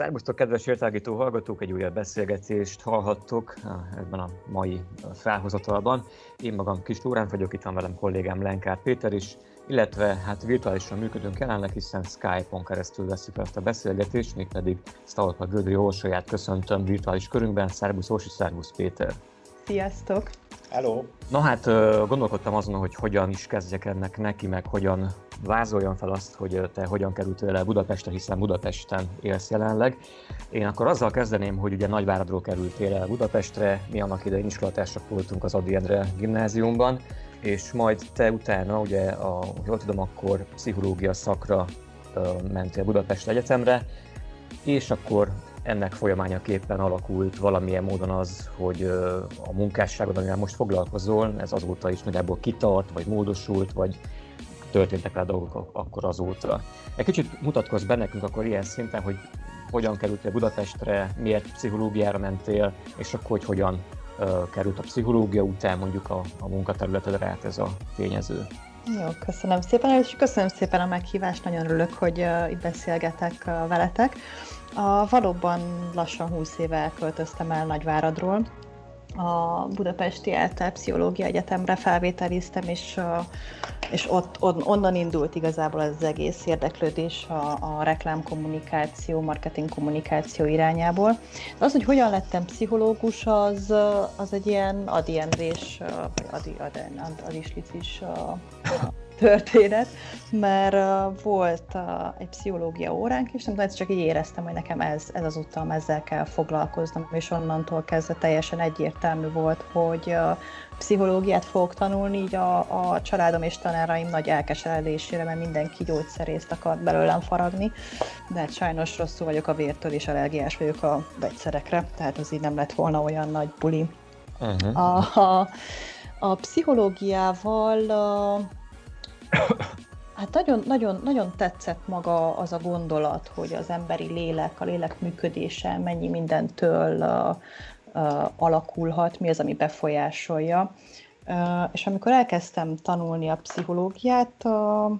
Szerbusztok, kedves értágító hallgatók! Egy újabb beszélgetést hallhattok ebben a mai felhozatalban. Én magam Kis Lórán vagyok, itt van velem kollégám Lenkár Péter is, illetve hát virtuálisan működünk jelenleg, hiszen Skype-on keresztül veszük ezt a beszélgetést, mégpedig Stalpa Gödri Orsolyát köszöntöm virtuális körünkben. Szerbusz Orsi, szervusz Péter! Sziasztok! Hello! Na hát gondolkodtam azon, hogy hogyan is kezdjek ennek neki, meg hogyan vázoljam fel azt, hogy te hogyan kerültél el Budapestre, hiszen Budapesten élsz jelenleg. Én akkor azzal kezdeném, hogy ugye Nagyváradról kerültél el Budapestre, mi annak idején iskolatársak voltunk az Adi Endre gimnáziumban, és majd te utána, ugye, a, jól tudom, akkor pszichológia szakra mentél Budapest Egyetemre, és akkor ennek folyamányaképpen alakult valamilyen módon az, hogy a munkásságod, amivel most foglalkozol, ez azóta is nagyjából kitart, vagy módosult, vagy történtek rá dolgok akkor azóta. Egy kicsit mutatkozz be nekünk akkor ilyen szinten, hogy hogyan kerültél Budapestre, miért pszichológiára mentél, és akkor hogy hogyan uh, került a pszichológia után mondjuk a, a munkaterületedre át ez a tényező. Jó, köszönöm szépen, és köszönöm szépen a meghívást, nagyon örülök, hogy uh, itt beszélgetek uh, veletek. A, valóban lassan 20 éve elköltöztem el Nagyváradról, a Budapesti ELTE Pszichológia Egyetemre felvételiztem, és, és ott, on, onnan indult igazából az egész érdeklődés a, a reklámkommunikáció, marketing kommunikáció irányából. De az, hogy hogyan lettem pszichológus, az, az egy ilyen Adi Endrés, vagy Adi, Adi, Adi Slicis történet, mert uh, volt uh, egy pszichológia óránk, és nem tudom, csak így éreztem, hogy nekem ez, ez az utam, ezzel kell foglalkoznom, és onnantól kezdve teljesen egyértelmű volt, hogy uh, pszichológiát fogok tanulni, így a, a családom és tanáraim nagy elkeseredésére, mert mindenki gyógyszerészt akart belőlem faragni, de hát sajnos rosszul vagyok a vértől, és allergiás vagyok a vegyszerekre, tehát az így nem lett volna olyan nagy buli. Uh-huh. A, a, a pszichológiával uh, Hát nagyon, nagyon, nagyon tetszett maga az a gondolat, hogy az emberi lélek, a lélek működése mennyi mindentől uh, uh, alakulhat, mi az, ami befolyásolja. Uh, és amikor elkezdtem tanulni a pszichológiát, uh,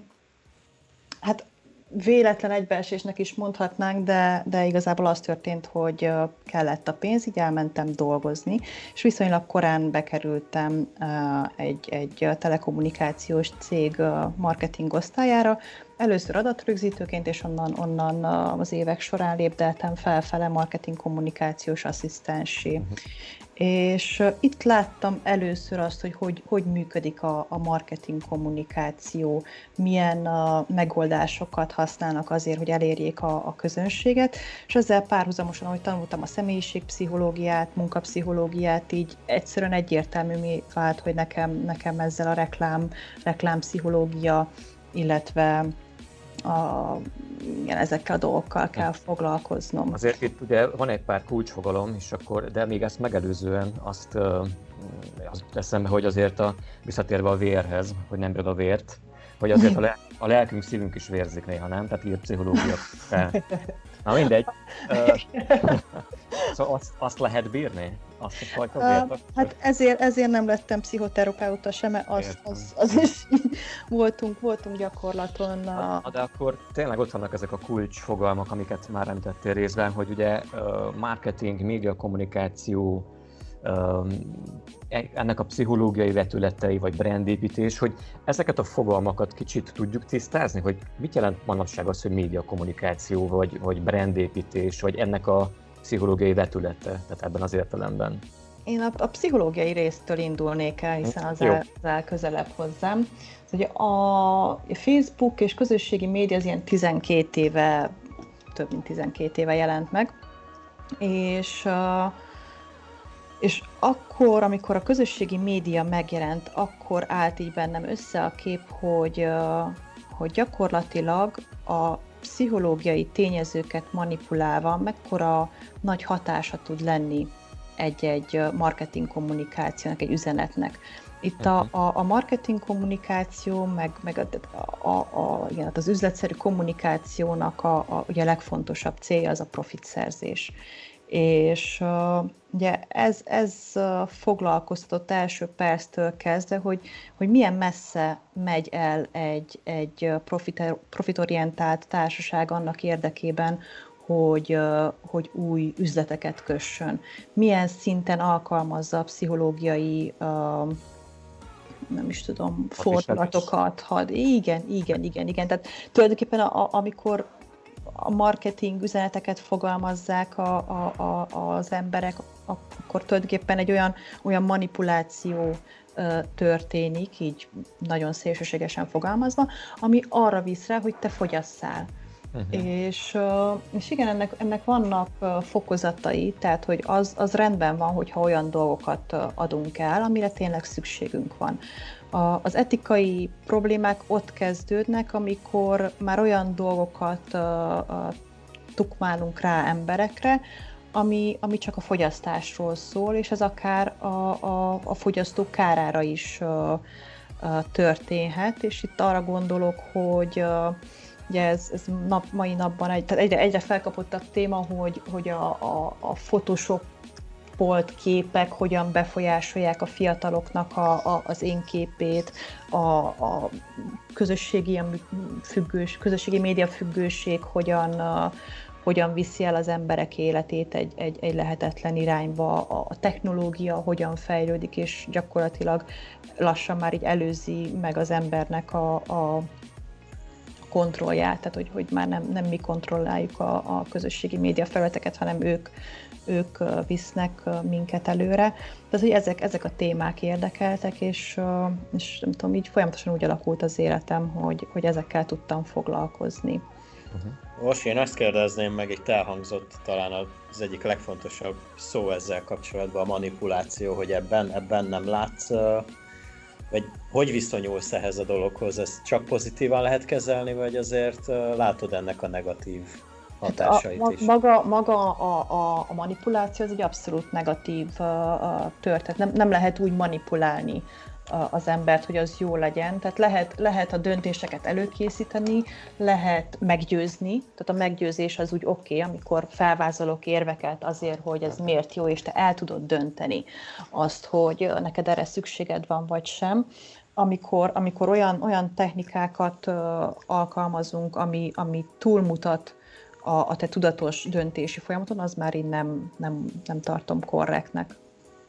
hát véletlen egybeesésnek is mondhatnánk, de, de igazából az történt, hogy kellett a pénz, így elmentem dolgozni, és viszonylag korán bekerültem egy, egy telekommunikációs cég marketing osztályára, Először adatrögzítőként, és onnan, onnan az évek során lépdeltem felfele marketing kommunikációs asszisztensé. Uh-huh és itt láttam először azt, hogy hogy, hogy működik a, a marketing kommunikáció, milyen a megoldásokat használnak azért, hogy elérjék a, a közönséget, és ezzel párhuzamosan, ahogy tanultam a személyiségpszichológiát, munkapszichológiát, így egyszerűen egyértelmű vált, hogy nekem, nekem ezzel a reklám, reklámpszichológia, illetve a, igen, ezekkel a dolgokkal kell foglalkoznom. Azért itt ugye van egy pár kulcsfogalom, és akkor, de még ezt megelőzően azt, az eszembe, hogy azért a, visszatérve a vérhez, hogy nem a vért, hogy azért a, le, a lelkünk, szívünk is vérzik néha, nem? Tehát írt pszichológia. Na mindegy. szóval azt, azt lehet bírni? Azt uh, Hát ezért, ezért nem lettem pszichoterapeuta sem, mert az, az, az is voltunk, voltunk gyakorlaton. A... De akkor tényleg ott vannak ezek a kulcsfogalmak, amiket már említettél részben, hogy ugye marketing, média kommunikáció, e, ennek a pszichológiai vetületei, vagy brandépítés, hogy ezeket a fogalmakat kicsit tudjuk tisztázni, hogy mit jelent manapság az, hogy média kommunikáció, vagy, vagy brandépítés, vagy ennek a pszichológiai vetülete, tehát ebben az értelemben? Én a, a pszichológiai résztől indulnék el, hiszen az, el, az el közelebb hozzám. Ugye a Facebook és közösségi média az ilyen 12 éve, több mint 12 éve jelent meg, és és akkor, amikor a közösségi média megjelent, akkor állt így bennem össze a kép, hogy, hogy gyakorlatilag a pszichológiai tényezőket manipulálva mekkora nagy hatása tud lenni egy-egy marketing kommunikációnak, egy üzenetnek. Itt a, mhm. a, a marketing kommunikáció, meg, meg a, a, a, igen, hát az üzletszerű kommunikációnak a, a, ugye a legfontosabb célja az a profitszerzés. És uh, ugye ez, ez foglalkoztatott első perctől kezdve, hogy, hogy milyen messze megy el egy, egy profitorientált társaság annak érdekében, hogy, hogy új üzleteket kössön. Milyen szinten alkalmazza a pszichológiai nem is tudom, fordulatokat, had. Igen, igen, igen, igen. Tehát tulajdonképpen a, a, amikor a marketing üzeneteket fogalmazzák a, a, a, az emberek, akkor tulajdonképpen egy olyan, olyan manipuláció történik, így nagyon szélsőségesen fogalmazva, ami arra visz rá, hogy te fogyasszál. Uh-huh. És, és igen, ennek, ennek vannak fokozatai, tehát hogy az, az rendben van, hogyha olyan dolgokat adunk el, amire tényleg szükségünk van. A, az etikai problémák ott kezdődnek, amikor már olyan dolgokat uh, uh, tukmálunk rá emberekre, ami, ami csak a fogyasztásról szól, és ez akár a, a, a fogyasztó kárára is uh, uh, történhet, és itt arra gondolok, hogy uh, ugye ez, ez nap, mai napban egy, tehát egyre, egyre felkapottabb téma, hogy, hogy a, a, a Photoshop polt képek hogyan befolyásolják a fiataloknak a, a, az én képét, a, a közösségi, függős, közösségi média függőség hogyan, a, hogyan viszi el az emberek életét egy, egy, egy lehetetlen irányba, a technológia hogyan fejlődik, és gyakorlatilag lassan már így előzi meg az embernek a, a kontrollját, tehát hogy, hogy már nem, nem mi kontrolláljuk a, a közösségi média felületeket, hanem ők, ők visznek minket előre. Tehát, hogy ezek, ezek a témák érdekeltek, és, és nem tudom, így folyamatosan úgy alakult az életem, hogy, hogy ezekkel tudtam foglalkozni. Uh-huh. Most én azt kérdezném meg, itt elhangzott talán az egyik legfontosabb szó ezzel kapcsolatban, a manipuláció, hogy ebben, ebben nem látsz vagy hogy viszonyulsz ehhez a dologhoz? Ezt csak pozitívan lehet kezelni, vagy azért látod ennek a negatív hatásait hát a, is? Maga, maga a, a, a manipuláció az egy abszolút negatív uh, történet. Nem, nem lehet úgy manipulálni az embert, hogy az jó legyen. Tehát lehet, lehet a döntéseket előkészíteni, lehet meggyőzni, tehát a meggyőzés az úgy oké, okay, amikor felvázolok érveket azért, hogy ez miért jó, és te el tudod dönteni azt, hogy neked erre szükséged van, vagy sem. Amikor, amikor olyan, olyan technikákat alkalmazunk, ami, ami túlmutat a, a te tudatos döntési folyamaton, az már így nem, nem, nem tartom korrektnek.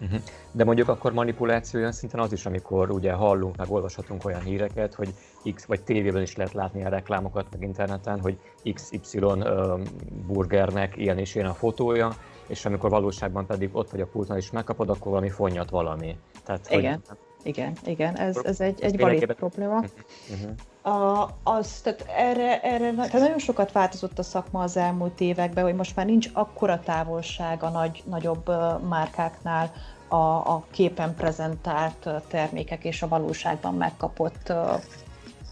Uh-huh. De mondjuk akkor manipuláció olyan szinten az is, amikor ugye hallunk, meg olvashatunk olyan híreket, hogy X, vagy tévében is lehet látni a reklámokat, meg interneten, hogy XY uh, burgernek ilyen és ilyen a fotója, és amikor valóságban pedig ott vagy a pultnál is megkapod, akkor valami fonnyat valami. Tehát, igen, hogy... igen, igen, ez, ez egy, egy valid probléma. Uh-huh. A, az, tehát erre, erre tehát nagyon sokat változott a szakma az elmúlt években, hogy most már nincs akkora távolság a nagy, nagyobb márkáknál a, a képen prezentált termékek és a valóságban megkapott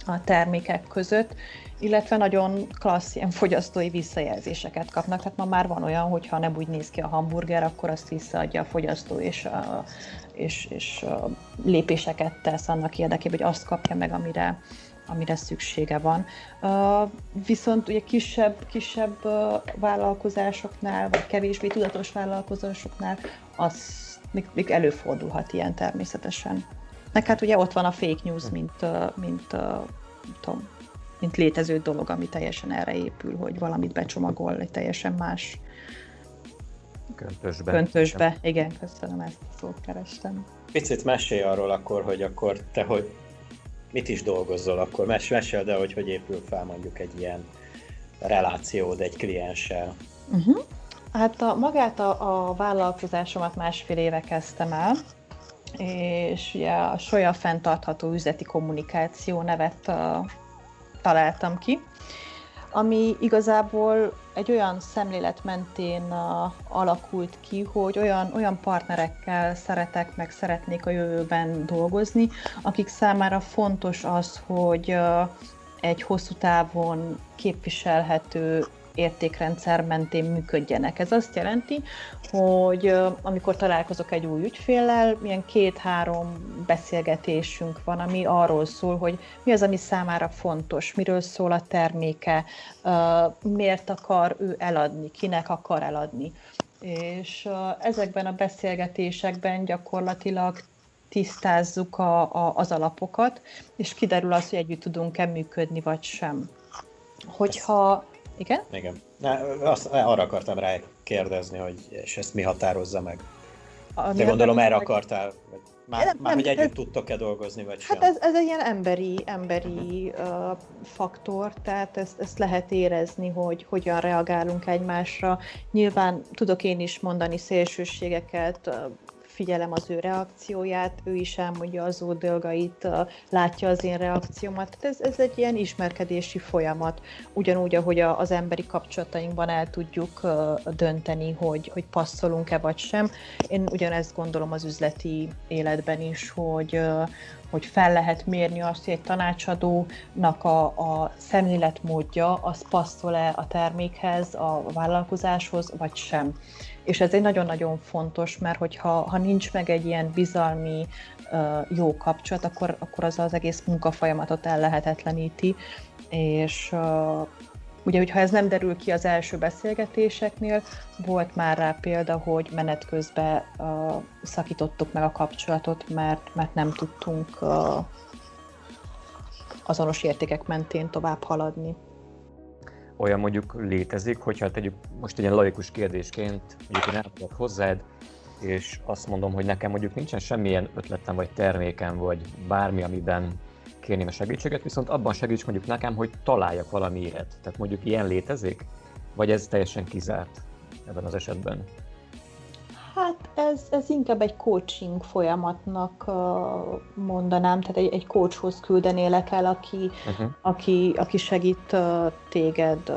a termékek között, illetve nagyon klassz ilyen fogyasztói visszajelzéseket kapnak. Tehát ma már van olyan, hogy ha nem úgy néz ki a hamburger, akkor azt visszaadja a fogyasztó, és, és, és lépéseket tesz annak érdekében, hogy azt kapja meg, amire, amire szüksége van. Viszont ugye kisebb, kisebb vállalkozásoknál, vagy kevésbé tudatos vállalkozásoknál az még, még előfordulhat ilyen természetesen. Meg hát ugye ott van a fake news, mint, uh, mint, mint létező dolog, ami teljesen erre épül, hogy valamit becsomagol egy teljesen más köntösbe. Köntösbe, igen, köszönöm, ezt a szót kerestem. Picit mesélj arról akkor, hogy akkor te hogy mit is dolgozol akkor? Mes, meséld el, hogy hogy épül fel mondjuk egy ilyen relációd egy klienssel. Uh-huh. Hát a, magát a, a vállalkozásomat másfél éve kezdtem el, és ugye a Soja fenntartható üzleti kommunikáció nevet uh, találtam ki, ami igazából egy olyan szemlélet mentén uh, alakult ki, hogy olyan, olyan partnerekkel szeretek, meg szeretnék a jövőben dolgozni, akik számára fontos az, hogy uh, egy hosszú távon képviselhető értékrendszer mentén működjenek. Ez azt jelenti, hogy amikor találkozok egy új ügyféllel, milyen két-három beszélgetésünk van, ami arról szól, hogy mi az, ami számára fontos, miről szól a terméke, miért akar ő eladni, kinek akar eladni. És ezekben a beszélgetésekben gyakorlatilag tisztázzuk a, a, az alapokat, és kiderül az, hogy együtt tudunk-e működni, vagy sem. Hogyha igen? Igen. Na, azt, arra akartam rá kérdezni, hogy és ezt mi határozza meg. A, De gondolom erre meg... akartál, vagy már, nem, már nem, hogy együtt ez, tudtok-e dolgozni, vagy Hát ez, ez egy ilyen emberi, emberi uh, faktor, tehát ezt, ezt lehet érezni, hogy hogyan reagálunk egymásra. Nyilván tudok én is mondani szélsőségeket, uh, figyelem az ő reakcióját, ő is elmondja az ő dolgait, látja az én reakciómat. Tehát ez, ez egy ilyen ismerkedési folyamat, ugyanúgy, ahogy az emberi kapcsolatainkban el tudjuk dönteni, hogy, hogy passzolunk-e vagy sem. Én ugyanezt gondolom az üzleti életben is, hogy hogy fel lehet mérni azt, hogy egy tanácsadónak a, a szemléletmódja az passzol-e a termékhez, a vállalkozáshoz, vagy sem. És ez egy nagyon-nagyon fontos, mert hogyha ha nincs meg egy ilyen bizalmi jó kapcsolat, akkor, akkor az az egész munkafolyamatot ellehetetleníti, és Ugye, hogyha ez nem derül ki az első beszélgetéseknél, volt már rá példa, hogy menet közben uh, szakítottuk meg a kapcsolatot, mert, mert nem tudtunk uh, azonos értékek mentén tovább haladni olyan mondjuk létezik, hogyha tegyük most egy ilyen laikus kérdésként, mondjuk én elmondok hozzád, és azt mondom, hogy nekem mondjuk nincsen semmilyen ötletem, vagy termékem, vagy bármi, amiben kérném a segítséget, viszont abban segíts mondjuk nekem, hogy találjak valami ilyet. Tehát mondjuk ilyen létezik, vagy ez teljesen kizárt ebben az esetben? Hát ez, ez inkább egy coaching folyamatnak mondanám, tehát egy, egy coachhoz küldenélek el, aki, uh-huh. aki, aki segít téged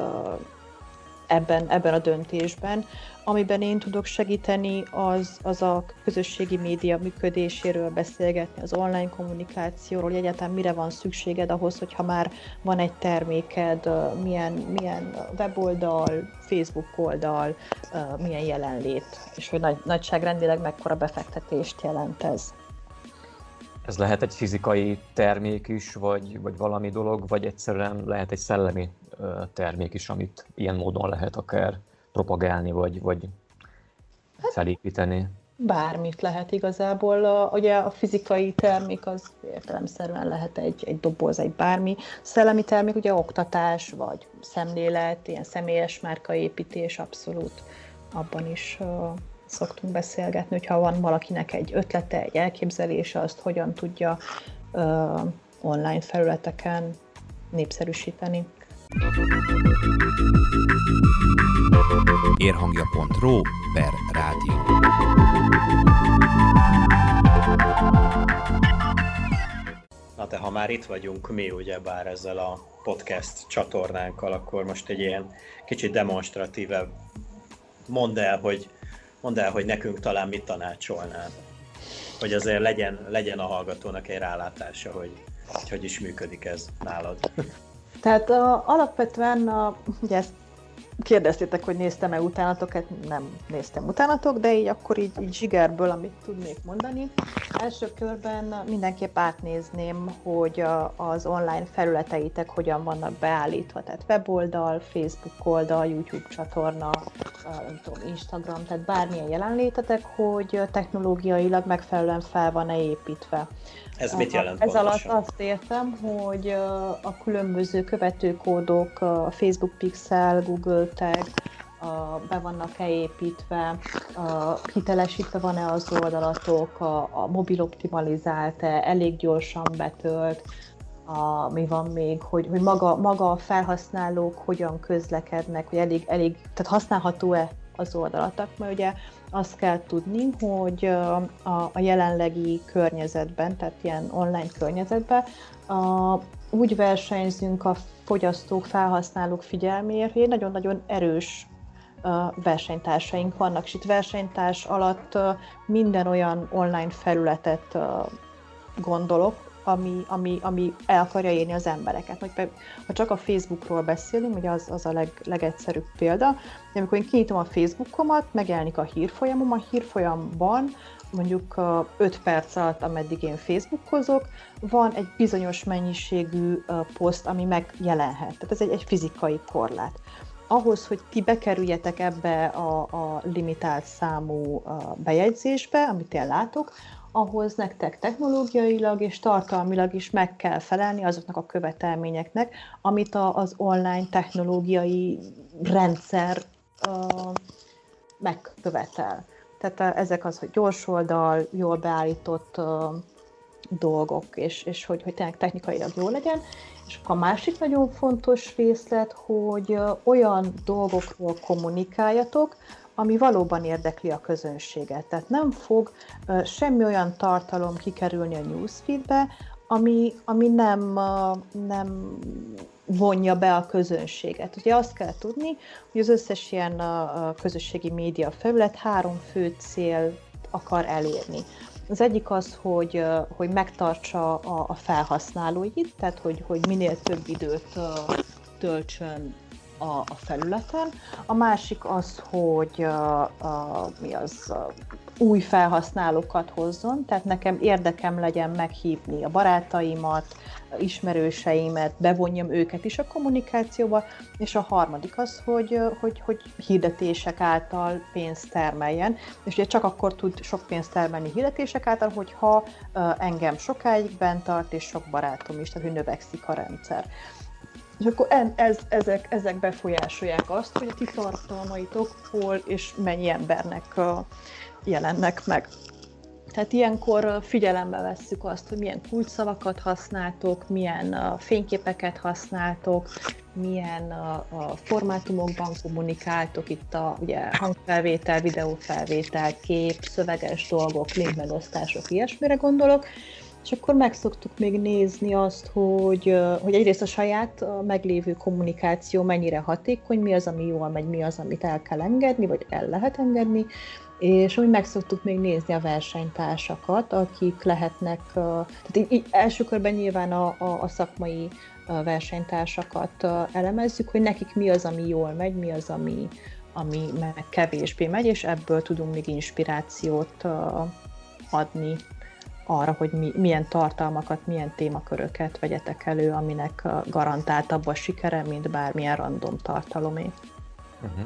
ebben, ebben a döntésben. Amiben én tudok segíteni, az, az a közösségi média működéséről beszélgetni, az online kommunikációról, hogy egyáltalán mire van szükséged ahhoz, hogyha már van egy terméked, milyen, milyen weboldal, Facebook oldal, milyen jelenlét, és hogy nagy, nagyságrendileg mekkora befektetést jelent ez. Ez lehet egy fizikai termék is, vagy, vagy valami dolog, vagy egyszerűen lehet egy szellemi termék is, amit ilyen módon lehet akár propagálni, vagy, vagy hát, felépíteni. Bármit lehet igazából. A, ugye a fizikai termék az értelemszerűen lehet egy, egy doboz, egy bármi. Szellemi termék ugye oktatás, vagy szemlélet, ilyen személyes márkaépítés, abszolút abban is szoktunk beszélgetni, hogyha van valakinek egy ötlete, egy elképzelése, azt hogyan tudja uh, online felületeken népszerűsíteni. Érhangja.ro per rádió. Na de ha már itt vagyunk mi ugye bár ezzel a podcast csatornánkkal, akkor most egy ilyen kicsit demonstratíve mondd el, hogy, mondd el, hogy nekünk talán mit tanácsolnál. Hogy azért legyen, legyen a hallgatónak egy rálátása, hogy hogy, is működik ez nálad. Tehát a, alapvetően, a, ugye ezt kérdeztétek, hogy néztem-e utánatok, hát nem néztem utánatok, de így akkor így, így zsigerből, amit tudnék mondani. Első körben mindenképp átnézném, hogy a, az online felületeitek hogyan vannak beállítva, tehát weboldal, Facebook oldal, YouTube csatorna, tudom, Instagram, tehát bármilyen jelenlétetek, hogy technológiailag megfelelően fel van-e építve. Ez mit jelent Ez pontosan? alatt azt értem, hogy a különböző követőkódok, a Facebook Pixel, Google Tag, be vannak-e építve, hitelesítve van-e az oldalatok, a, a mobil optimalizált-e, elég gyorsan betölt, a, mi van még, hogy, hogy maga, maga a felhasználók hogyan közlekednek, hogy elég, elég tehát használható-e az oldalatok, mert ugye azt kell tudni, hogy a, a jelenlegi környezetben, tehát ilyen online környezetben a, úgy versenyzünk a fogyasztók, felhasználók figyelméért, hogy nagyon-nagyon erős versenytársaink vannak, és itt versenytárs alatt minden olyan online felületet gondolok, ami, ami, ami el akarja érni az embereket. Ha csak a Facebookról beszélünk, ugye az, az a leg, legegyszerűbb példa, de amikor én kinyitom a Facebookomat, megjelenik a hírfolyamom, a hírfolyamban mondjuk 5 perc alatt, ameddig én Facebookozok, van egy bizonyos mennyiségű poszt, ami megjelenhet. Tehát ez egy, egy fizikai korlát. Ahhoz, hogy ti bekerüljetek ebbe a, a limitált számú bejegyzésbe, amit én látok, ahhoz nektek technológiailag és tartalmilag is meg kell felelni azoknak a követelményeknek, amit a, az online technológiai rendszer uh, megkövetel. Tehát ezek az, hogy gyors oldal, jól beállított uh, dolgok, és, és hogy, hogy tényleg technikailag jó legyen. És a másik nagyon fontos részlet, hogy uh, olyan dolgokról kommunikáljatok, ami valóban érdekli a közönséget. Tehát nem fog uh, semmi olyan tartalom kikerülni a newsfeedbe, ami, ami nem, nem vonja be a közönséget. Ugye azt kell tudni, hogy az összes ilyen uh, közösségi média felület három fő cél akar elérni. Az egyik az, hogy, hogy megtartsa a, a felhasználóit, tehát hogy, hogy minél több időt töltsön a, a felületen. A másik az, hogy a, a, mi az, a, új felhasználókat hozzon, tehát nekem érdekem legyen meghívni a barátaimat, ismerőseimet, bevonjam őket is a kommunikációba, és a harmadik az, hogy, hogy, hogy hirdetések által pénzt termeljen, és ugye csak akkor tud sok pénzt termelni hirdetések által, hogyha engem sokáig bent tart, és sok barátom is, tehát hogy növekszik a rendszer. És akkor ez, ezek, ezek befolyásolják azt, hogy a ti tartalmaitok hol és mennyi embernek jelennek meg. Tehát ilyenkor figyelembe vesszük azt, hogy milyen kulcsszavakat használtok, milyen fényképeket használtok, milyen a formátumokban kommunikáltok, itt a ugye, hangfelvétel, videófelvétel, kép, szöveges dolgok, linkmegosztások, ilyesmire gondolok, és akkor meg szoktuk még nézni azt, hogy, hogy egyrészt a saját meglévő kommunikáció mennyire hatékony, mi az, ami jól megy, mi az, amit el kell engedni, vagy el lehet engedni, és úgy meg szoktuk még nézni a versenytársakat, akik lehetnek, tehát így, így első körben nyilván a, a, a szakmai versenytársakat elemezzük, hogy nekik mi az, ami jól megy, mi az, ami, ami meg kevésbé megy, és ebből tudunk még inspirációt adni arra, hogy mi, milyen tartalmakat, milyen témaköröket vegyetek elő, aminek garantáltabb a sikere, mint bármilyen random tartalomé. Uh-huh.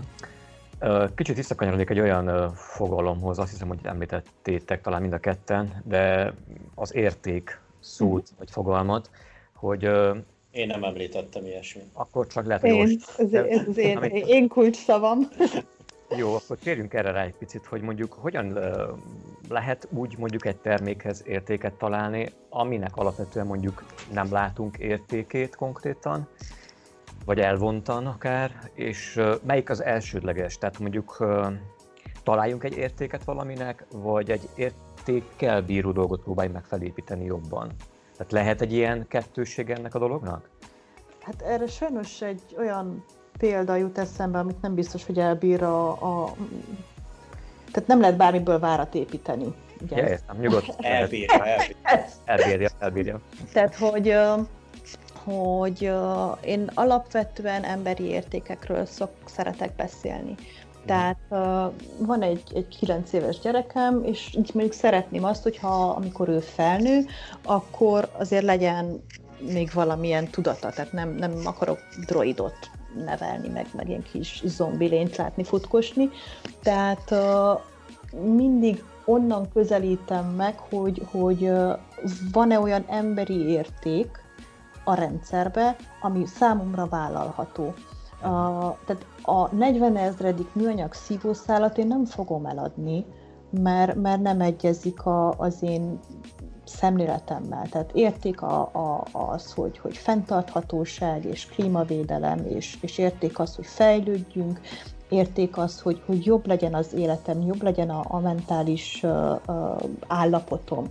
Kicsit visszakanyarodik egy olyan fogalomhoz, azt hiszem, hogy említettétek talán mind a ketten, de az érték szót, uh-huh. vagy fogalmat, hogy... Én nem említettem ilyesmit. Akkor csak lehet, hogy én, most... Ez, ez az én, amit... én kulcs szavam. Jó, akkor térjünk erre rá egy picit, hogy mondjuk hogyan lehet úgy mondjuk egy termékhez értéket találni, aminek alapvetően mondjuk nem látunk értékét konkrétan, vagy elvontan akár, és melyik az elsődleges? Tehát mondjuk találjunk egy értéket valaminek, vagy egy értékkel bíró dolgot próbálj meg felépíteni jobban. Tehát lehet egy ilyen kettőség ennek a dolognak? Hát erre sajnos egy olyan példa jut eszembe, amit nem biztos, hogy elbír a, a... Tehát nem lehet bármiből várat építeni. Ugye? Ja, értem, nyugodt. elbírja, elbírja. elbírja, elbírja. Tehát, hogy hogy én alapvetően emberi értékekről szok, szeretek beszélni. Tehát uh, van egy, egy 9 éves gyerekem, és így mondjuk szeretném azt, hogyha amikor ő felnő, akkor azért legyen még valamilyen tudata, tehát nem, nem akarok droidot nevelni, meg, meg ilyen kis zombilényt látni futkosni. Tehát uh, mindig onnan közelítem meg, hogy, hogy uh, van-e olyan emberi érték, a rendszerbe, ami számomra vállalható. A, tehát a 40 ezredik műanyag szívószálat én nem fogom eladni, mert, mert nem egyezik a, az én szemléletemmel. Tehát érték a, a, az, hogy, hogy fenntarthatóság és klímavédelem, és, és érték az, hogy fejlődjünk, érték az, hogy, hogy jobb legyen az életem, jobb legyen a, a mentális uh, uh, állapotom,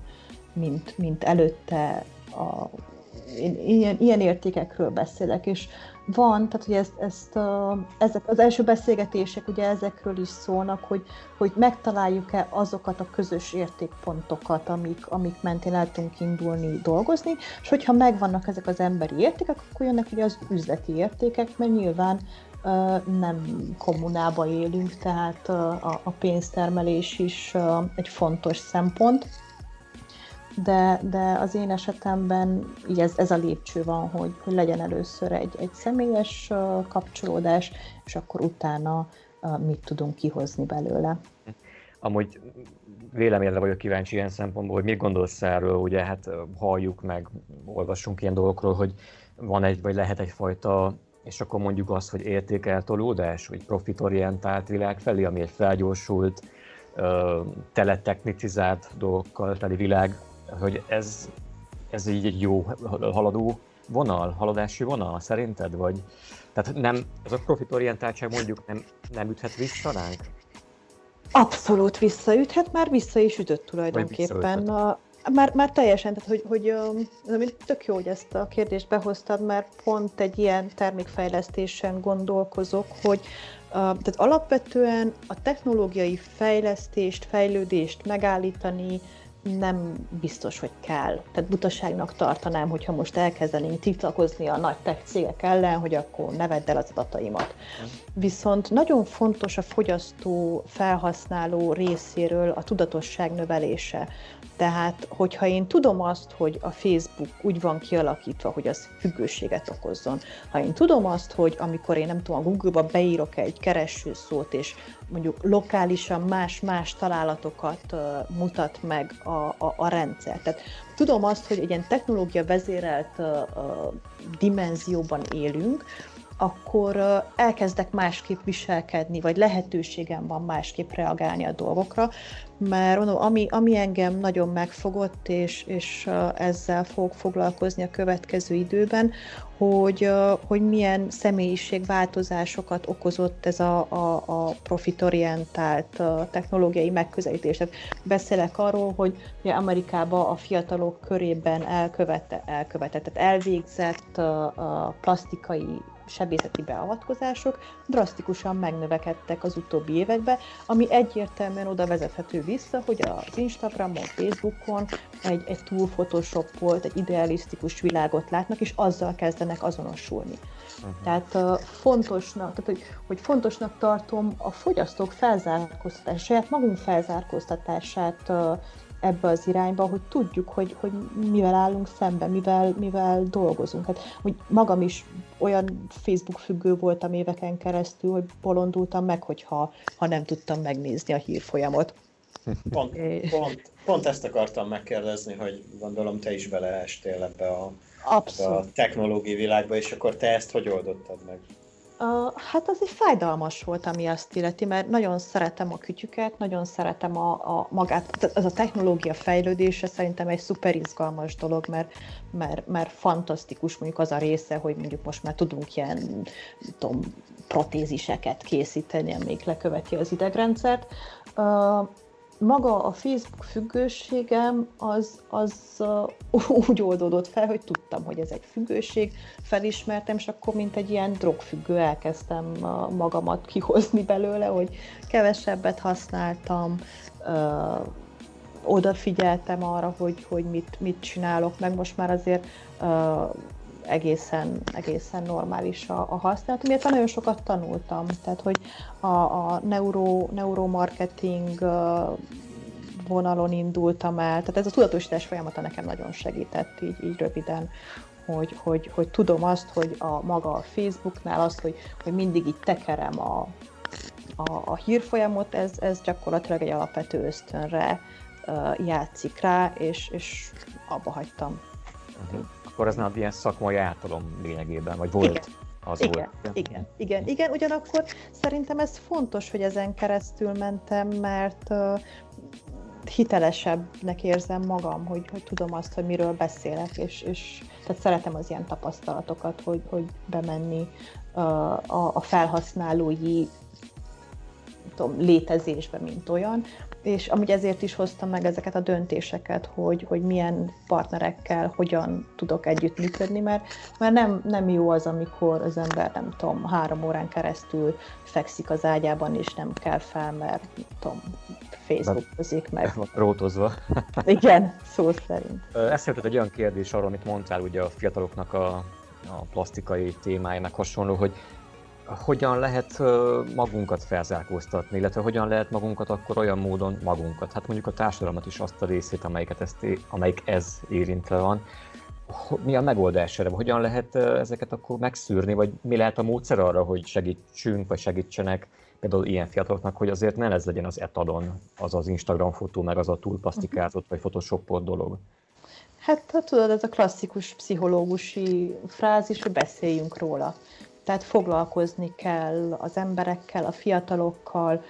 mint, mint előtte a ilyen, ilyen értékekről beszélek, és van, tehát hogy ezt, ezt ezek az első beszélgetések ugye ezekről is szólnak, hogy, hogy megtaláljuk-e azokat a közös értékpontokat, amik, amik mentén el tudunk indulni, dolgozni, és hogyha megvannak ezek az emberi értékek, akkor jönnek ugye az üzleti értékek, mert nyilván nem kommunába élünk, tehát a, a pénztermelés is egy fontos szempont de, de az én esetemben így ez, ez a lépcső van, hogy, hogy legyen először egy, egy személyes kapcsolódás, és akkor utána mit tudunk kihozni belőle. Amúgy véleményre vagyok kíváncsi ilyen szempontból, hogy mit gondolsz erről, ugye hát halljuk meg, olvassunk ilyen dolgokról, hogy van egy, vagy lehet egyfajta, és akkor mondjuk azt, hogy értékeltolódás, vagy profitorientált világ felé, ami egy felgyorsult, teletechnicizált dolgokkal teli világ, hogy ez, ez így egy jó haladó vonal, haladási vonal szerinted? Vagy, tehát nem, ez a profitorientáltság mondjuk nem, nem üthet vissza ránk? Abszolút visszaüthet, már vissza is ütött tulajdonképpen. A, már, már teljesen, tehát hogy, hogy ami tök jó, hogy ezt a kérdést behoztad, mert pont egy ilyen termékfejlesztésen gondolkozok, hogy tehát alapvetően a technológiai fejlesztést, fejlődést megállítani, nem biztos, hogy kell. Tehát butaságnak tartanám, hogyha most elkezdenénk tiltakozni a nagy tech cégek ellen, hogy akkor ne vedd el az adataimat. Viszont nagyon fontos a fogyasztó felhasználó részéről a tudatosság növelése. Tehát, hogyha én tudom azt, hogy a Facebook úgy van kialakítva, hogy az függőséget okozzon, ha én tudom azt, hogy amikor én nem tudom, a Google-ba beírok egy keresőszót, és mondjuk lokálisan más-más találatokat uh, mutat meg a, a, a rendszer. Tehát tudom azt, hogy egy ilyen technológia vezérelt uh, uh, dimenzióban élünk, akkor elkezdek másképp viselkedni, vagy lehetőségem van másképp reagálni a dolgokra, mert mondom, ami, ami engem nagyon megfogott, és, és ezzel fogok foglalkozni a következő időben, hogy, hogy milyen személyiségváltozásokat okozott ez a, a, a profitorientált technológiai megközelítés. Tehát beszélek arról, hogy Amerikában a fiatalok körében elkövette, elkövetett, tehát elvégzett a plastikai sebészeti beavatkozások drasztikusan megnövekedtek az utóbbi években, ami egyértelműen oda vezethető vissza, hogy az Instagramon, Facebookon egy, egy túl volt, egy idealisztikus világot látnak, és azzal kezdenek azonosulni. Uh-huh. Tehát uh, fontosnak, tehát, hogy, hogy fontosnak tartom a fogyasztók felzárkóztatását, saját magunk felzárkóztatását uh, ebbe az irányba, hogy tudjuk, hogy, hogy mivel állunk szemben, mivel, mivel dolgozunk. Hát, hogy magam is olyan Facebook függő voltam éveken keresztül, hogy bolondultam meg, hogyha ha nem tudtam megnézni a hírfolyamot. Pont, pont, pont ezt akartam megkérdezni, hogy gondolom te is beleestél ebbe a, ebbe a technológiai világba, és akkor te ezt hogy oldottad meg? Hát az egy fájdalmas volt, ami azt illeti, mert nagyon szeretem a kütyüket, nagyon szeretem a, a magát, ez a technológia fejlődése szerintem egy szuper izgalmas dolog, mert, mert, mert fantasztikus mondjuk az a része, hogy mondjuk most már tudunk ilyen, tudom, protéziseket készíteni, amik leköveti az idegrendszert. Uh, maga a Facebook függőségem az, az úgy oldódott fel, hogy tudtam, hogy ez egy függőség, felismertem, és akkor mint egy ilyen drogfüggő elkezdtem magamat kihozni belőle, hogy kevesebbet használtam, uh, odafigyeltem arra, hogy, hogy mit, mit csinálok, meg. Most már azért egészen, egészen normális a, a használat, illetve nagyon sokat tanultam, tehát hogy a, a neuro, neuromarketing vonalon indultam el, tehát ez a tudatosítás folyamata nekem nagyon segített így, így röviden, hogy, hogy, hogy tudom azt, hogy a maga a Facebooknál azt, hogy, hogy mindig így tekerem a, a, a hírfolyamot, ez, ez gyakorlatilag egy alapvető ösztönre uh, játszik rá, és, és abba hagytam. Uh-huh akkor ez nálad ilyen szakmai átadom lényegében, vagy volt? Igen. Az igen, volt. igen, igen, igen, ugyanakkor szerintem ez fontos, hogy ezen keresztül mentem, mert uh, hitelesebbnek érzem magam, hogy, hogy tudom azt, hogy miről beszélek, és, és tehát szeretem az ilyen tapasztalatokat, hogy, hogy bemenni uh, a, a felhasználói tudom, létezésbe, mint olyan, és amúgy ezért is hoztam meg ezeket a döntéseket, hogy, hogy milyen partnerekkel hogyan tudok együttműködni, mert, mert nem, nem jó az, amikor az ember, nem tudom, három órán keresztül fekszik az ágyában, és nem kell fel, mert, nem tudom, Facebookozik meg. Rótozva. Igen, szó szerint. Eszembe egy olyan kérdés arról, amit mondtál ugye a fiataloknak a, a plastikai témájának hasonló, hogy hogyan lehet magunkat felzárkóztatni, illetve hogyan lehet magunkat akkor olyan módon magunkat, hát mondjuk a társadalmat is azt a részét, amelyiket ezt, amelyik ez érintve van, mi a megoldás erre? Hogyan lehet ezeket akkor megszűrni, vagy mi lehet a módszer arra, hogy segítsünk, vagy segítsenek például ilyen fiataloknak, hogy azért ne ez legyen az etadon, az az Instagram fotó, meg az a túlpasztikázott, vagy photoshopolt dolog? Hát tudod, ez a klasszikus pszichológusi frázis, hogy beszéljünk róla. Tehát foglalkozni kell az emberekkel, a fiatalokkal,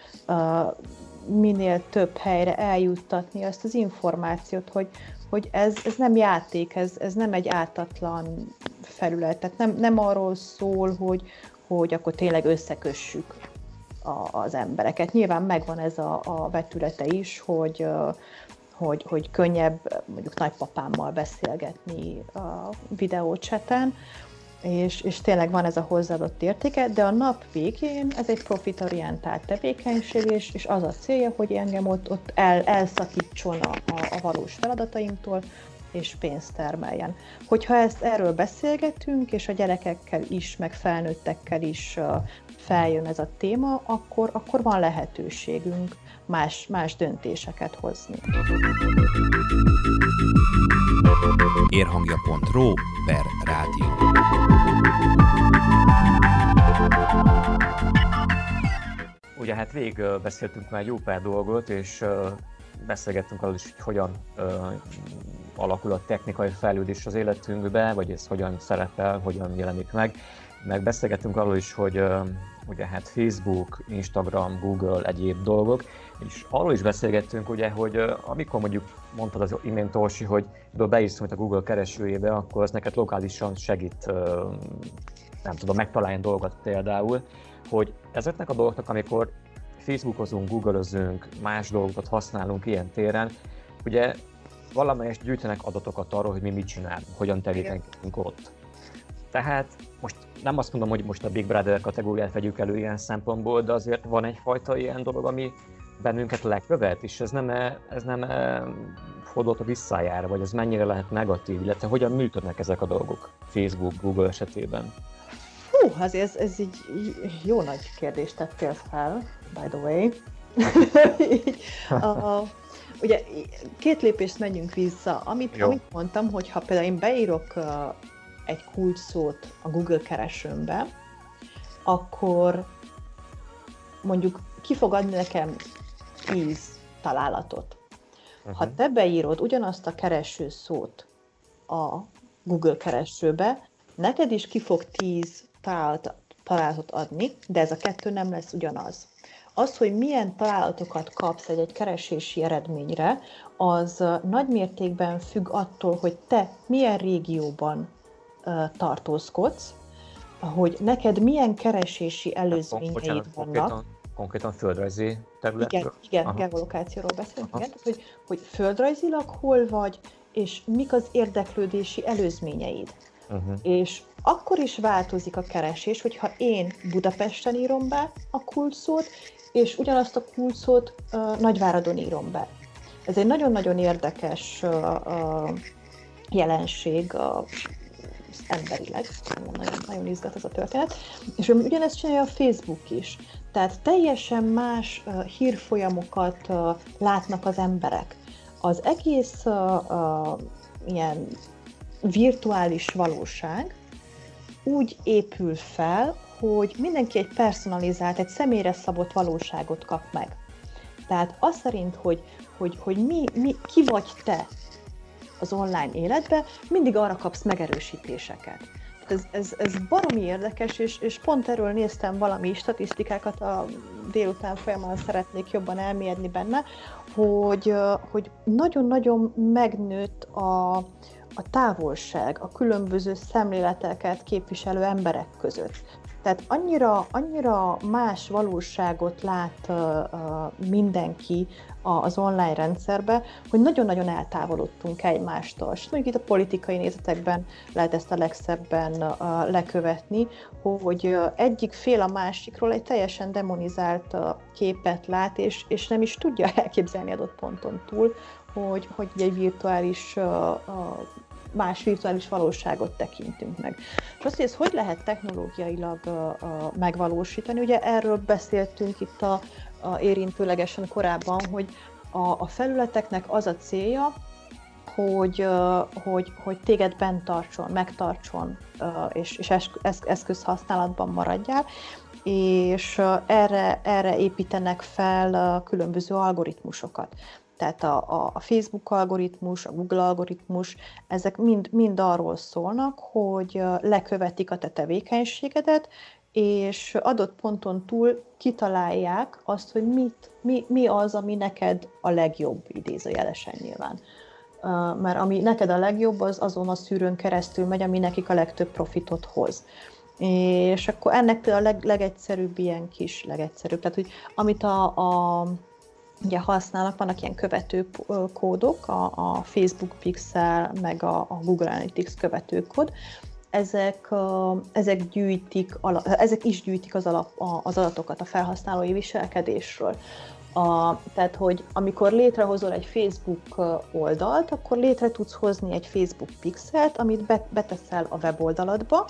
minél több helyre eljuttatni azt az információt, hogy, hogy ez, ez nem játék, ez, ez nem egy ártatlan felület. Tehát nem, nem arról szól, hogy, hogy akkor tényleg összekössük a, az embereket. Nyilván megvan ez a, a vetülete is, hogy, hogy, hogy könnyebb mondjuk nagypapámmal beszélgetni a videócseten, és, és tényleg van ez a hozzáadott értéke, de a nap végén ez egy profitorientált tevékenység, és, és az a célja, hogy engem ott, ott el, elszakítson a, a, valós feladataimtól, és pénzt termeljen. Hogyha ezt erről beszélgetünk, és a gyerekekkel is, meg felnőttekkel is feljön ez a téma, akkor, akkor van lehetőségünk más, más döntéseket hozni. Érhangja.ro per rádió. Ugye hát végig beszéltünk már jó pár dolgot, és beszélgettünk arról is, hogy hogyan alakul a technikai fejlődés az életünkbe, vagy ez hogyan szerepel, hogyan jelenik meg. Meg beszélgettünk arról is, hogy ugye hát Facebook, Instagram, Google, egyéb dolgok, és arról is beszélgettünk, ugye, hogy amikor mondjuk mondtad az imént Torsi, hogy beírsz a Google keresőjébe, akkor az neked lokálisan segít, nem tudom, megtalálni dolgot például, hogy ezeknek a dolgoknak, amikor Facebookozunk, Googleozunk, más dolgokat használunk ilyen téren, ugye valamelyest gyűjtenek adatokat arról, hogy mi mit csinálunk, hogyan tevékenykedünk ott. Tehát most nem azt mondom, hogy most a Big Brother kategóriát vegyük elő ilyen szempontból, de azért van egyfajta ilyen dolog, ami bennünket lekövet, és ez nem, ez nem fordult a visszájára, vagy ez mennyire lehet negatív, illetve hogyan működnek ezek a dolgok Facebook, Google esetében? Hú, azért ez, ez így jó nagy kérdést tettél fel, by the way. a, ugye két lépést menjünk vissza. Amit, amit mondtam, hogy ha például én beírok egy kulcsszót a Google keresőmbe, akkor mondjuk ki fog adni nekem 10 találatot. Uh-huh. Ha te beírod ugyanazt a kereső szót a Google keresőbe, neked is ki fog 10 találatot adni, de ez a kettő nem lesz ugyanaz. Az, hogy milyen találatokat kapsz egy, egy keresési eredményre, az nagy mértékben függ attól, hogy te milyen régióban tartózkodsz, hogy neked milyen keresési előzményeid vannak. Konkrétan, földrajzi területről? Igen, igen Aha. geolokációról beszélünk, igen, hogy, hogy földrajzilag hol vagy, és mik az érdeklődési előzményeid. Uh-huh. És akkor is változik a keresés, hogyha én Budapesten írom be a kulcsszót, és ugyanazt a kulcsszót uh, Nagyváradon írom be. Ez egy nagyon-nagyon érdekes uh, uh, jelenség a emberileg. Nagyon, nagyon izgat ez a történet. És ugyanezt csinálja a Facebook is. Tehát teljesen más uh, hírfolyamokat uh, látnak az emberek. Az egész uh, uh, ilyen virtuális valóság úgy épül fel, hogy mindenki egy personalizált, egy személyre szabott valóságot kap meg. Tehát az szerint, hogy, hogy, hogy mi, mi, ki vagy te az online életbe, mindig arra kapsz megerősítéseket. Ez, ez, ez baromi érdekes, és, és pont erről néztem valami statisztikákat a délután folyamán szeretnék jobban elmérni benne, hogy, hogy nagyon-nagyon megnőtt a, a távolság, a különböző szemléleteket képviselő emberek között. Tehát annyira, annyira más valóságot lát mindenki az online rendszerbe, hogy nagyon-nagyon eltávolodtunk egymástól. És mondjuk itt a politikai nézetekben lehet ezt a legszebben lekövetni, hogy egyik fél a másikról egy teljesen demonizált képet lát, és, és nem is tudja elképzelni adott ponton túl, hogy, hogy egy virtuális más virtuális valóságot tekintünk meg. És azt, hogy ezt hogy lehet technológiailag megvalósítani, ugye erről beszéltünk itt a, a érintőlegesen korábban, hogy a, a felületeknek az a célja, hogy, hogy, hogy téged bent tartson, megtartson, és, és eszköz használatban maradjál, és erre, erre építenek fel különböző algoritmusokat tehát a, a, Facebook algoritmus, a Google algoritmus, ezek mind, mind arról szólnak, hogy lekövetik a te tevékenységedet, és adott ponton túl kitalálják azt, hogy mit, mi, mi az, ami neked a legjobb, idézőjelesen nyilván. Mert ami neked a legjobb, az azon a szűrőn keresztül megy, ami nekik a legtöbb profitot hoz. És akkor ennek például a leg, legegyszerűbb ilyen kis, legegyszerűbb, tehát hogy amit a, a ugye használnak, vannak ilyen követő kódok, a, a Facebook Pixel, meg a, a Google Analytics követőkód, ezek, ezek, gyűjtik, ezek is gyűjtik az, alap, az adatokat a felhasználói viselkedésről. A, tehát, hogy amikor létrehozol egy Facebook oldalt, akkor létre tudsz hozni egy Facebook pixelt, amit beteszel a weboldaladba,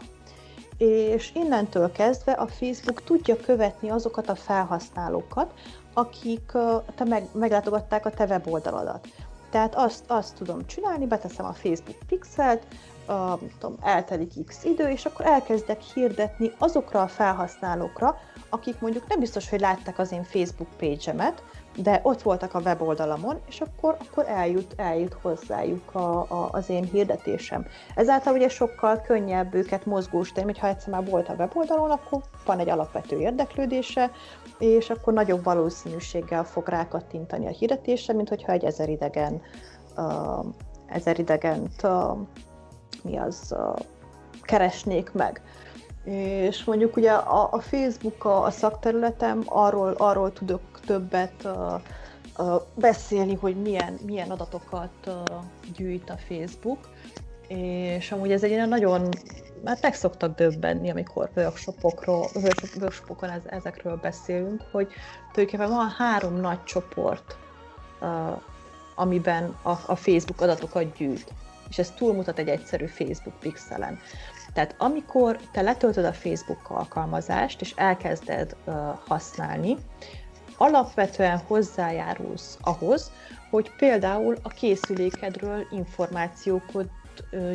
és innentől kezdve a Facebook tudja követni azokat a felhasználókat, akik te meg, meglátogatták a te weboldaladat. Tehát azt, azt tudom csinálni, beteszem a Facebook pixelt, a, tudom, eltelik x idő, és akkor elkezdek hirdetni azokra a felhasználókra, akik mondjuk nem biztos, hogy látták az én Facebook page-emet, de ott voltak a weboldalamon, és akkor, akkor eljut, eljut hozzájuk a, a, az én hirdetésem. Ezáltal ugye sokkal könnyebb őket mozgósítani, hogy ha egyszer már volt a weboldalon, akkor van egy alapvető érdeklődése, és akkor nagyobb valószínűséggel fog rákattintani a hirdetésre, mint hogyha egy ezer idegen, uh, ezer idegent uh, mi az, uh, keresnék meg. És mondjuk ugye a, a Facebook a, a szakterületem, arról, arról tudok többet uh, uh, beszélni, hogy milyen, milyen adatokat uh, gyűjt a Facebook, és amúgy ez egy nagyon, hát meg szoktak döbbenni, amikor workshopokról, workshopokon ez, ezekről beszélünk, hogy tulajdonképpen van három nagy csoport, uh, amiben a, a Facebook adatokat gyűjt, és ez túlmutat egy egyszerű Facebook pixelen. Tehát amikor te letöltöd a Facebook alkalmazást, és elkezded uh, használni, alapvetően hozzájárulsz ahhoz, hogy például a készülékedről információkat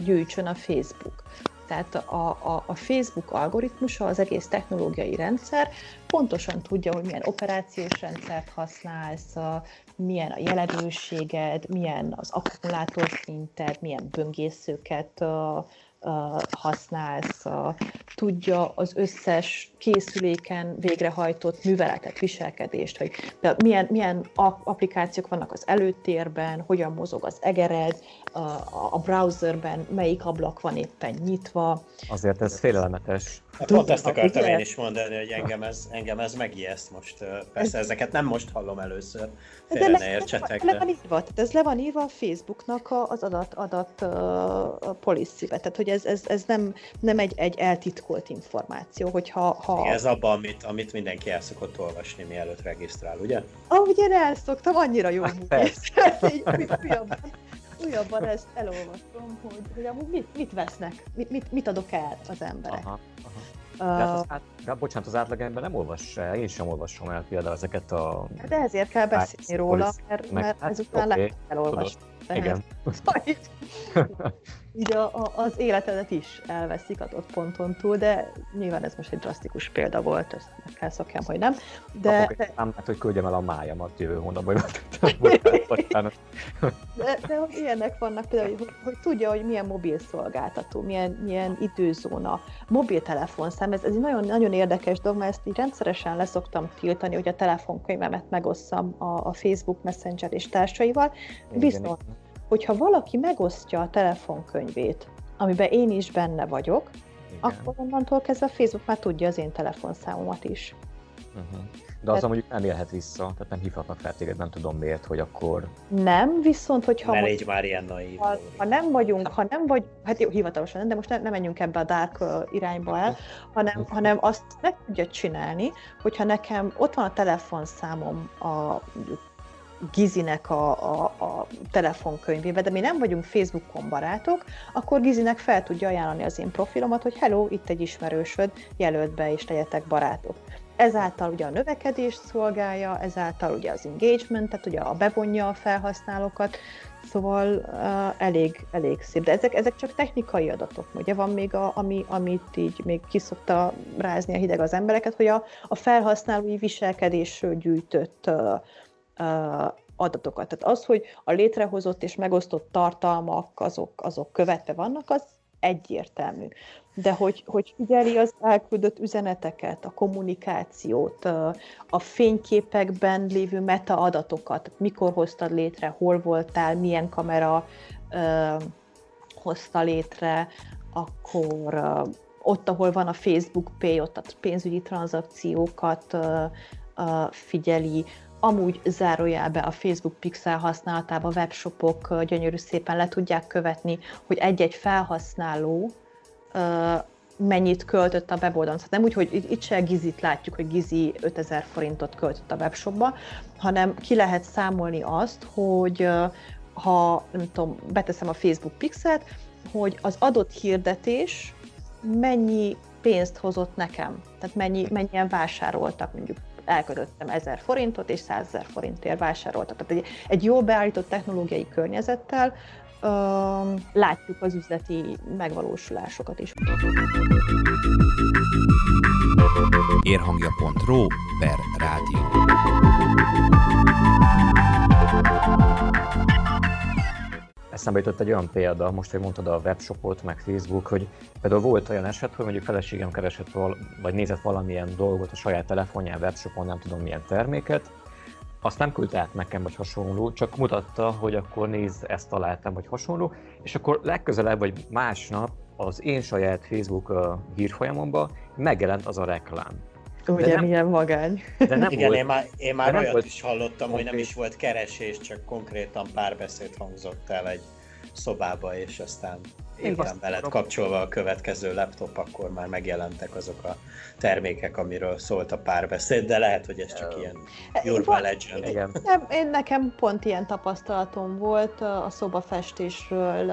gyűjtsön a Facebook. Tehát a, a, a Facebook algoritmusa, az egész technológiai rendszer pontosan tudja, hogy milyen operációs rendszert használsz, milyen a jelenőséged, milyen az akkumulátor szinted, milyen böngészőket használsz, tudja az összes készüléken végrehajtott műveletet, viselkedést, hogy milyen, milyen applikációk vannak az előtérben, hogyan mozog az egered, a browserben melyik ablak van éppen nyitva. Azért ez félelmetes. Pont ezt akartam én is mondani, hogy engem ez, engem ez megijeszt most. Persze ez... ezeket nem most hallom először, félre de ne értsetek. Le, le van írva, tehát ez le van írva a Facebooknak az adat, adat uh, policy-be, tehát hogy ez, ez, ez nem, nem egy, egy eltitkolt információ, hogyha... Ha... Ez abban, amit, amit mindenki el szokott olvasni, mielőtt regisztrál, ugye? Ahogy én elszoktam, annyira jó újabban, újabban ezt elolvastam, hogy, hogy amúgy mit, mit vesznek, mit, mit, mit adok el az emberek. Aha, aha. De, hát az át, de bocsánat, az átlagember nem olvas el, én sem olvasom el például ezeket a... De ezért kell beszélni róla, mert, mert hát, ezután okay, lehet elolvasni. Igen. így a, a, az életedet is elveszik adott ponton túl, de nyilván ez most egy drasztikus példa volt, ezt meg kell szokjam, hogy nem. De, Kapok de... számát, hogy küldjem el a májamat jövő hónapban. de, de hogy ilyenek vannak például, hogy, hogy tudja, hogy milyen mobil szolgáltató, milyen, milyen időzóna, mobiltelefonszám, ez, ez egy nagyon, nagyon érdekes dolog, mert ezt így rendszeresen leszoktam tiltani, hogy a telefonkönyvemet megosszam a, a Facebook Messenger és társaival, viszont hogyha valaki megosztja a telefonkönyvét, amiben én is benne vagyok, Igen. akkor onnantól kezdve a Facebook már tudja az én telefonszámomat is. Uh-huh. De azzal mondjuk nem élhet vissza, tehát nem hívhatnak fel téged, nem tudom miért, hogy akkor... Nem, viszont hogyha... Ne légy már ilyen naív. Ha, ha, nem vagyunk, ha nem vagy, hát jó, hivatalosan, de most ne, ne menjünk ebbe a dark irányba el, hanem, hanem azt meg tudja csinálni, hogyha nekem ott van a telefonszámom a Gizinek a, a, a telefonkönyvébe, de mi nem vagyunk Facebookon barátok, akkor Gizinek fel tudja ajánlani az én profilomat, hogy hello, itt egy ismerősöd, jelölt be és legyetek barátok. Ezáltal ugye a növekedést szolgálja, ezáltal ugye az engagement, tehát ugye a bevonja a felhasználókat, szóval uh, elég, elég szép. De ezek, ezek csak technikai adatok, ugye van még, a, ami, amit így még kiszokta rázni a hideg az embereket, hogy a, a felhasználói viselkedésről gyűjtött uh, adatokat. Tehát az, hogy a létrehozott és megosztott tartalmak azok, azok követve vannak, az egyértelmű de hogy, hogy figyeli az elküldött üzeneteket, a kommunikációt, a fényképekben lévő metaadatokat, mikor hoztad létre, hol voltál, milyen kamera hozta létre, akkor ott, ahol van a Facebook Pay, ott a pénzügyi tranzakciókat figyeli, amúgy zárójelbe a Facebook Pixel használatában webshopok gyönyörű szépen le tudják követni, hogy egy-egy felhasználó mennyit költött a weboldalon. Szóval nem úgy, hogy itt se Gizit látjuk, hogy Gizi 5000 forintot költött a webshopba, hanem ki lehet számolni azt, hogy ha nem tudom, beteszem a Facebook pixelt, hogy az adott hirdetés mennyi pénzt hozott nekem, tehát mennyi, mennyien vásároltak, mondjuk elköltöttem 1000 forintot, és 100 ezer forintért vásároltak. Tehát egy, egy jól beállított technológiai környezettel látjuk az üzleti megvalósulásokat is. Érhangja.ro per rádió. Eszembe jutott egy olyan példa, most, hogy mondtad a webshopot, meg Facebook, hogy például volt olyan eset, hogy mondjuk feleségem keresett val- vagy nézett valamilyen dolgot a saját telefonján, webshopon, nem tudom milyen terméket, azt nem küldte át nekem, vagy hasonló, csak mutatta, hogy akkor nézd, ezt találtam, vagy hasonló, és akkor legközelebb, vagy másnap az én saját Facebook hírfolyamomban megjelent az a reklám. Ugye nem, milyen magány. De nem Igen, volt, én már, én már olyat volt, is hallottam, hogy nem is volt keresés, csak konkrétan párbeszéd hangzott el egy szobába, és aztán éppen veled kapcsolva a következő laptop, akkor már megjelentek azok a termékek, amiről szólt a párbeszéd, de lehet, hogy ez csak ilyen urban legend. Igen. Nem, én nekem pont ilyen tapasztalatom volt, a szobafestésről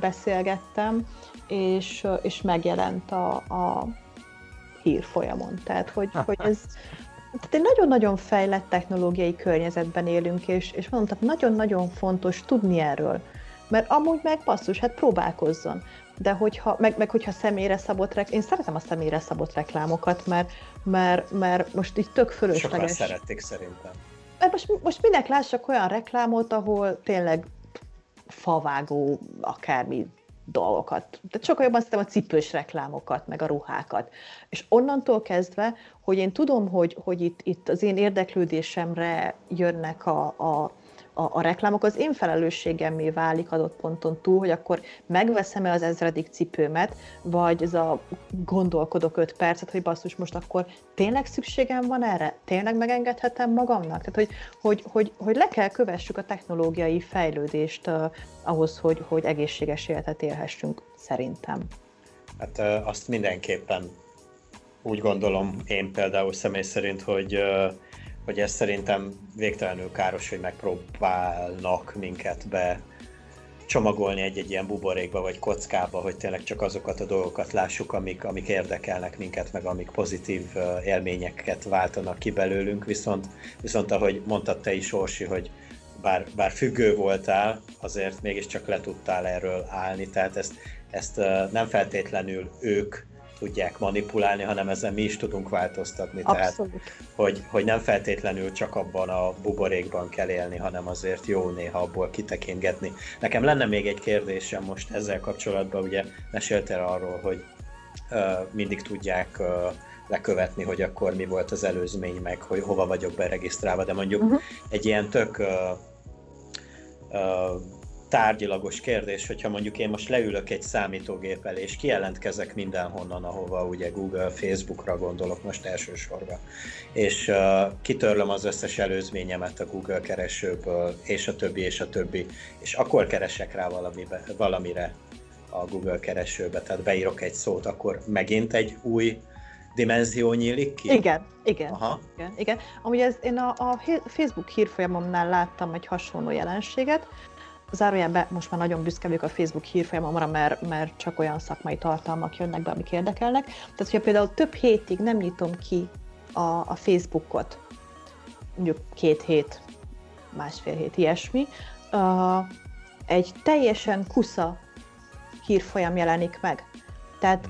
beszélgettem, és, és megjelent a, a hírfolyamon. Tehát, hogy, hogy ez, tehát egy nagyon-nagyon fejlett technológiai környezetben élünk, és, és mondom, tehát nagyon-nagyon fontos tudni erről. Mert amúgy meg basszus, hát próbálkozzon. De hogyha, meg, meg hogyha személyre szabott reklámok, én szeretem a személyre szabott reklámokat, mert, mert, mert most így tök fölösleges. Sokan szerették szerintem. Mert most, most minek lássak olyan reklámot, ahol tényleg favágó akármi dolgokat. Tehát sokkal jobban szeretem a cipős reklámokat, meg a ruhákat. És onnantól kezdve, hogy én tudom, hogy, hogy itt, itt az én érdeklődésemre jönnek a, a a, a reklámok az én felelősségemmé válik adott ponton túl, hogy akkor megveszem-e az ezredik cipőmet, vagy ez a gondolkodok öt percet, hogy basszus, most akkor tényleg szükségem van erre? Tényleg megengedhetem magamnak? Tehát, hogy, hogy, hogy, hogy le kell kövessük a technológiai fejlődést uh, ahhoz, hogy, hogy egészséges életet élhessünk, szerintem. Hát uh, azt mindenképpen úgy gondolom én például személy szerint, hogy uh, hogy ez szerintem végtelenül káros, hogy megpróbálnak minket be csomagolni egy-egy ilyen buborékba vagy kockába, hogy tényleg csak azokat a dolgokat lássuk, amik, amik érdekelnek minket, meg amik pozitív élményeket váltanak ki belőlünk, viszont, viszont ahogy mondtad te is, Orsi, hogy bár, bár függő voltál, azért mégiscsak le tudtál erről állni, tehát ezt, ezt nem feltétlenül ők tudják manipulálni, hanem ezzel mi is tudunk változtatni. Abszolút. Tehát, hogy, hogy nem feltétlenül csak abban a buborékban kell élni, hanem azért jó néha abból kitekintgetni. Nekem lenne még egy kérdésem most ezzel kapcsolatban, ugye meséltél arról, hogy uh, mindig tudják uh, lekövetni, hogy akkor mi volt az előzmény, meg hogy hova vagyok beregisztrálva, de mondjuk uh-huh. egy ilyen tök uh, uh, tárgyilagos kérdés, hogyha mondjuk én most leülök egy számítógép elé, és kijelentkezek mindenhonnan, ahova ugye Google, Facebookra gondolok most elsősorban, és uh, kitörlöm az összes előzményemet a Google keresőből, és a többi, és a többi, és akkor keresek rá valamibe, valamire a Google keresőbe, tehát beírok egy szót, akkor megint egy új dimenzió nyílik ki? Igen, igen. Aha. igen, igen. Amúgy ez, én a, a Facebook hírfolyamomnál láttam egy hasonló jelenséget, zárójelben most már nagyon büszke vagyok a Facebook hírfolyamomra, mert, mert csak olyan szakmai tartalmak jönnek be, amik érdekelnek. Tehát, hogyha például több hétig nem nyitom ki a, a Facebookot, mondjuk két hét, másfél hét, ilyesmi, uh, egy teljesen kusza hírfolyam jelenik meg. Tehát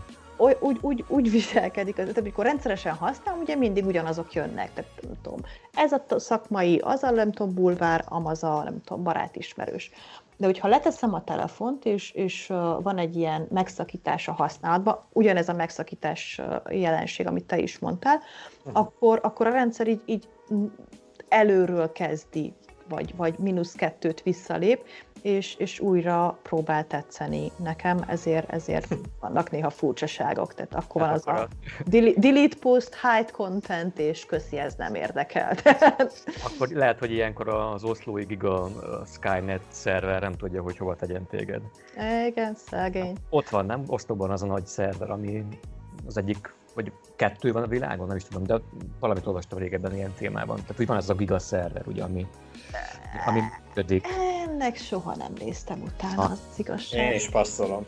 úgy, úgy, úgy viselkedik, tehát amikor rendszeresen használom, ugye mindig ugyanazok jönnek. Tehát nem tudom, ez a szakmai, az a nem tudom, bulvár, amaz a nem tudom, barátismerős. De hogyha leteszem a telefont, és, és van egy ilyen megszakítás a használatban, ugyanez a megszakítás jelenség, amit te is mondtál, uh-huh. akkor, akkor a rendszer így, így előről kezdi, vagy, vagy mínusz kettőt visszalép, és, és újra próbál tetszeni nekem, ezért, ezért vannak néha furcsaságok, tehát akkor van az a delete post, hide content, és köszi, ez nem érdekel. akkor lehet, hogy ilyenkor az oszlói giga Skynet szerver nem tudja, hogy hova tegyen téged. Igen, szegény. Ott van, nem? Oszlóban az a nagy szerver, ami az egyik vagy kettő van a világon, nem is tudom, de valamit olvastam régebben ilyen témában. Tehát úgy van ez a giga szerver, ugye, ami, ami működik. Ennek soha nem néztem utána, az igazság. Én is passzolom.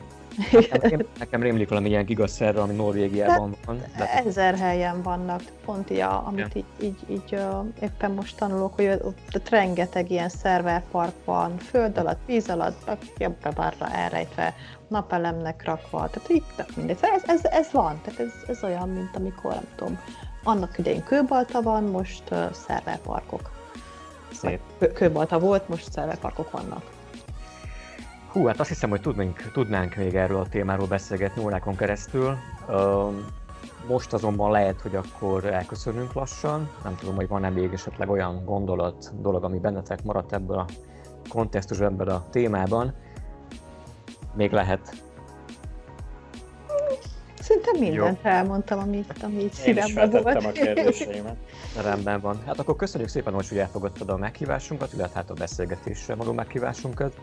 Nekem, nekem rémlik valami ilyen gigaszerre, ami Norvégiában van. De... Ezer helyen vannak, pont ilyen, amit ja. így, így, így éppen most tanulok, hogy ott rengeteg ilyen szerverpark van, föld alatt, víz alatt, jobbra-balra elrejtve, napelemnek rakva, tehát így, tehát mindegy. Ez, ez, ez van, tehát ez, ez olyan, mint amikor, nem tudom, annak idején kőbalta van, most uh, szerverparkok. Szép. Kőbalta volt, most szerverparkok vannak. Hú, hát azt hiszem, hogy tudnánk, tudnánk még erről a témáról beszélgetni órákon keresztül. Most azonban lehet, hogy akkor elköszönünk lassan. Nem tudom, hogy van-e még esetleg olyan gondolat, dolog, ami bennetek maradt ebből a kontextusban, ebből a témában. Még lehet. Szinte mindent Jó. elmondtam, amit, amit szívemben volt. a kérdéseimet. Rendben van. Hát akkor köszönjük szépen, hogy elfogadtad a meghívásunkat, illetve hát a beszélgetésre való meghívásunkat.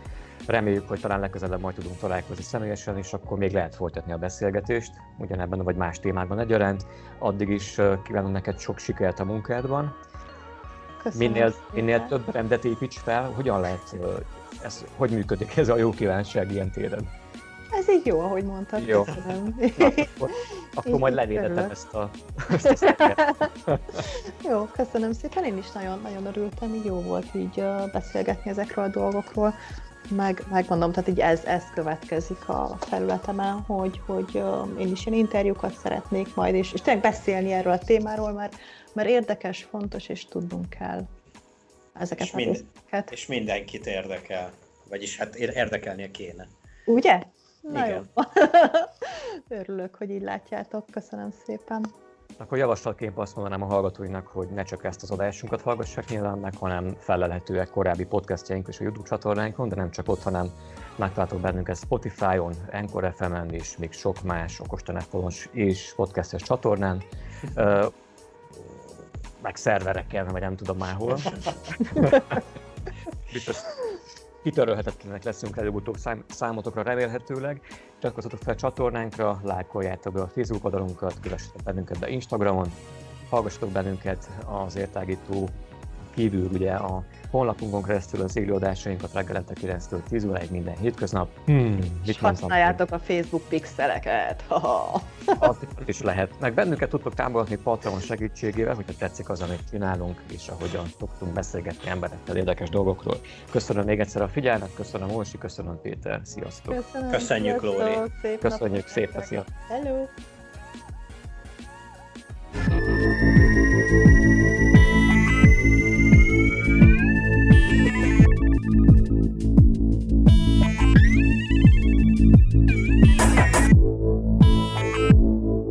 Reméljük, hogy talán legközelebb majd tudunk találkozni személyesen, és akkor még lehet folytatni a beszélgetést, ugyanebben vagy más témákban egyaránt. Addig is kívánom neked sok sikert a munkádban. Köszönöm minél, minél több rendet építs fel, hogyan lehet, ez, hogy működik ez a jó kívánság ilyen téren? Ez így jó, ahogy mondtad. Jó. Köszönöm. Na, akkor, akkor majd levédetem ezt a, ezt a Jó, köszönöm szépen. Én is nagyon-nagyon örültem, így jó volt így beszélgetni ezekről a dolgokról meg, megmondom, tehát így ez, ez következik a felületemen, hogy, hogy én is ilyen interjúkat szeretnék majd, és, és tényleg beszélni erről a témáról, mert, mert érdekes, fontos, és tudnunk kell ezeket és mind. És mindenkit érdekel, vagyis hát érdekelnie kéne. Ugye? Na Igen. jó. Örülök, hogy így látjátok. Köszönöm szépen. Akkor javaslatként azt mondanám a hallgatóinak, hogy ne csak ezt az adásunkat hallgassák nyilván meg, hanem felelhetőek korábbi podcastjaink és a YouTube csatornáinkon, de nem csak ott, hanem megtaláltok bennünket Spotify-on, Encore FM-en és még sok más okostelefonos és podcastes csatornán. meg szervereken, vagy nem tudom már hol. Biztos kitörölhetetlenek leszünk előbb-utóbb szám, számotokra remélhetőleg. Csatlakozzatok fel a csatornánkra, lájkoljátok be a Facebook oldalunkat, kövessetek bennünket be Instagramon, hallgassatok bennünket az értágító kívül ugye a honlapunkon keresztül az élőadásainkat reggelente 9-től 10 óráig minden hétköznap. Hmm, és használjátok a Facebook pixeleket. Az is lehet. Meg bennünket tudtok támogatni Patreon segítségével, hogyha tetszik az, amit csinálunk, és ahogyan szoktunk beszélgetni emberekkel érdekes dolgokról. Köszönöm még egyszer a figyelmet, köszönöm Orsi, köszönöm Péter, sziasztok! Köszönöm, Köszönjük Lóri! Szép Köszönjük szépen, sziasztok! Hello!